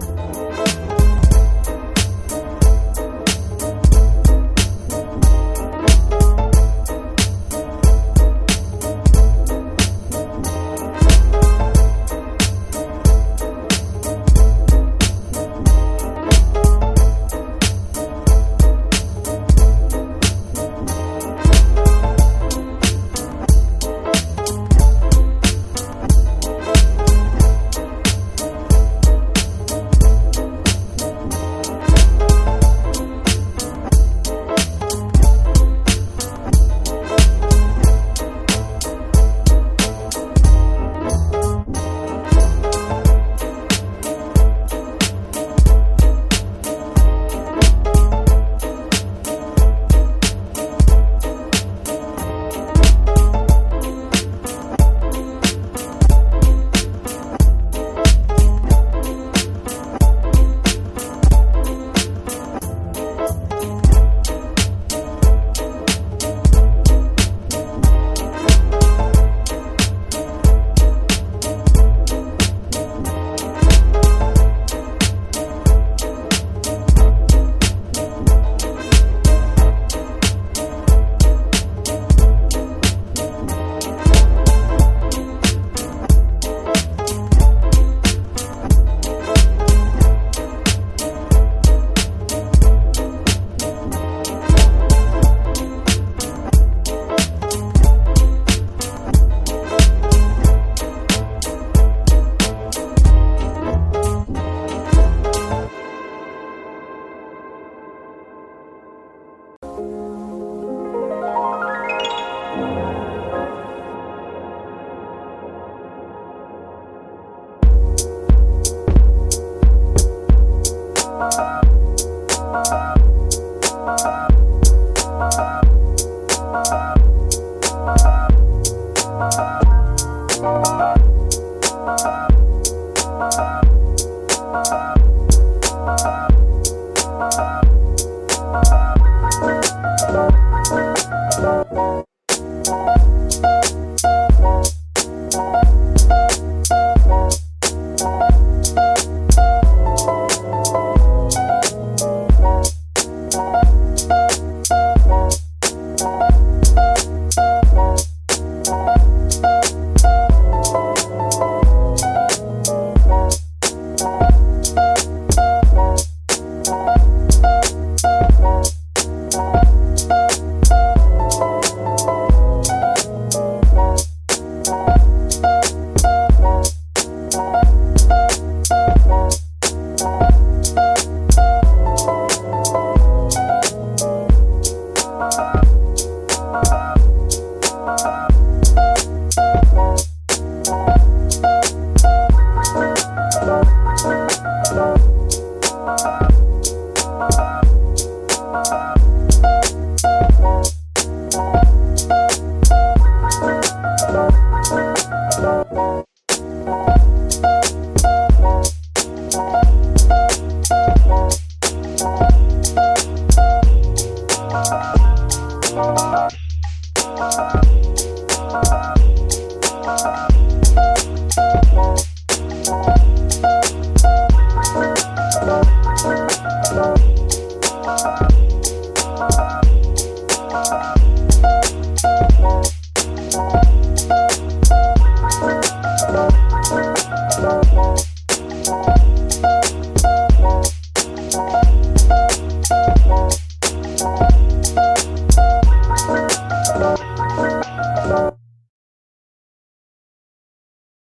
Bye. Thank